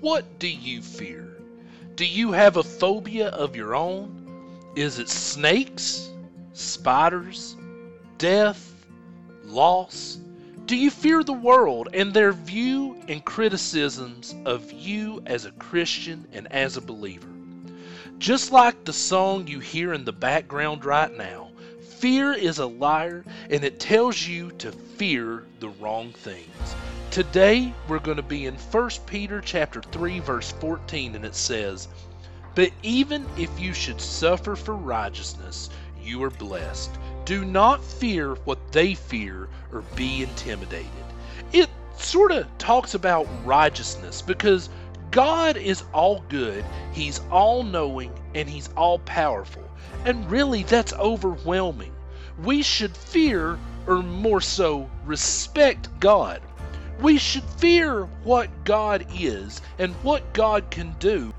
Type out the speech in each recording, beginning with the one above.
what do you fear? Do you have a phobia of your own? Is it snakes, spiders, death, loss? Do you fear the world and their view and criticisms of you as a Christian and as a believer? Just like the song you hear in the background right now, fear is a liar and it tells you to fear the wrong things. Today we're going to be in 1 Peter chapter 3 verse 14 and it says, "But even if you should suffer for righteousness, you are blessed. Do not fear what they fear or be intimidated." It sort of talks about righteousness because God is all good, He's all knowing, and He's all powerful. And really, that's overwhelming. We should fear, or more so, respect God. We should fear what God is and what God can do.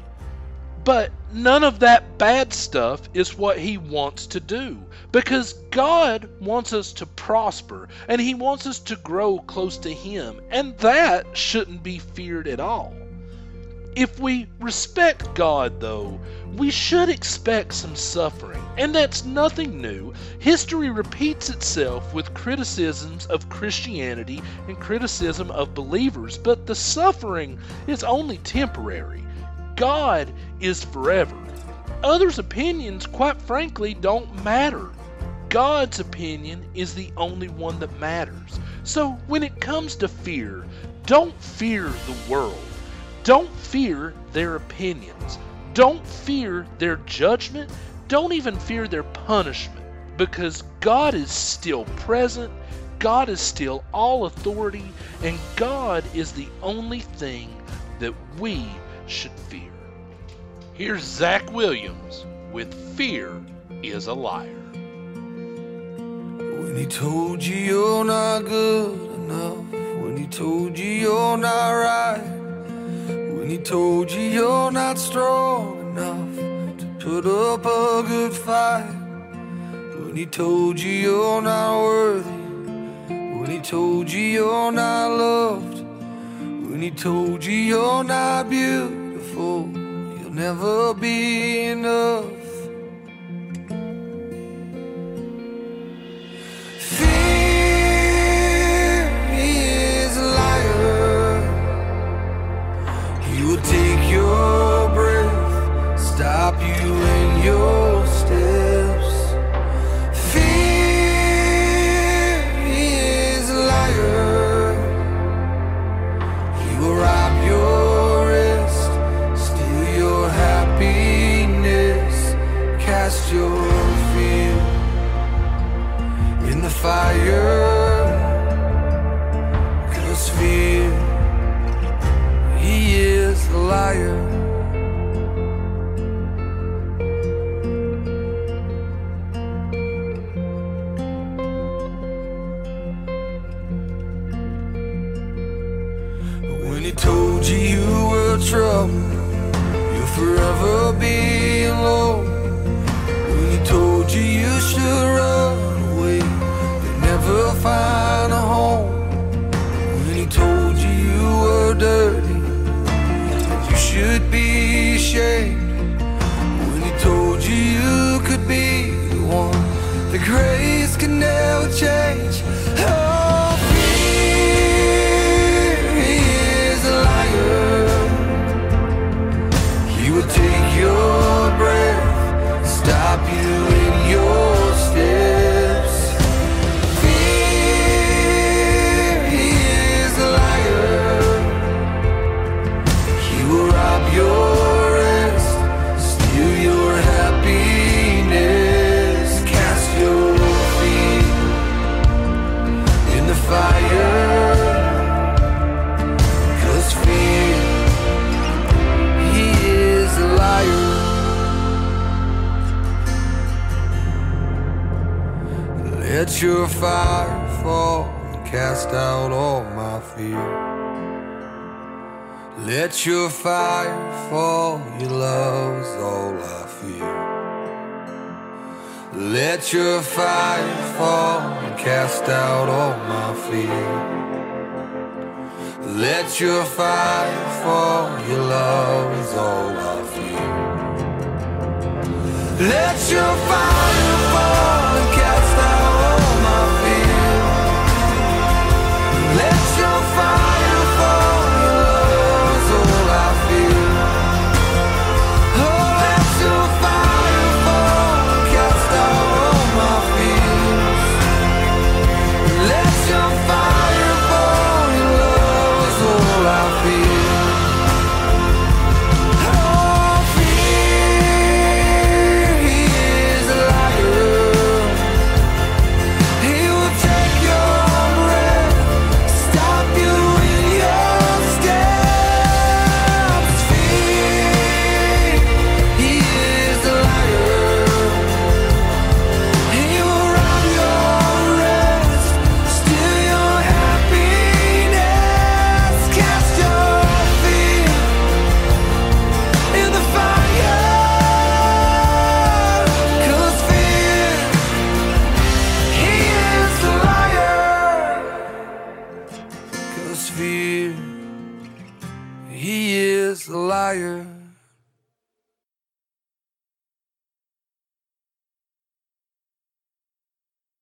But none of that bad stuff is what He wants to do. Because God wants us to prosper and He wants us to grow close to Him. And that shouldn't be feared at all. If we respect God, though, we should expect some suffering, and that's nothing new. History repeats itself with criticisms of Christianity and criticism of believers, but the suffering is only temporary. God is forever. Others' opinions, quite frankly, don't matter. God's opinion is the only one that matters. So when it comes to fear, don't fear the world. Don't fear their opinions. Don't fear their judgment. Don't even fear their punishment because God is still present. God is still all authority, and God is the only thing that we should fear. Here's Zach Williams with Fear is a Liar. When he told you you're not good enough, when he told you you're not right. He told you you're not strong enough to put up a good fight. When he told you you're not worthy. When he told you you're not loved. When he told you you're not beautiful. You'll never be enough. Cast your fear in the fire. Cause fear he is a liar. When he told you you were trouble, you'll forever be Let your fire fall and cast out all my fear. Let your fire fall, your love's all I fear. Let your fire fall and cast out all my fear. Let your fire fall, your love is all I feel. Let your fire fall fear, he is a liar.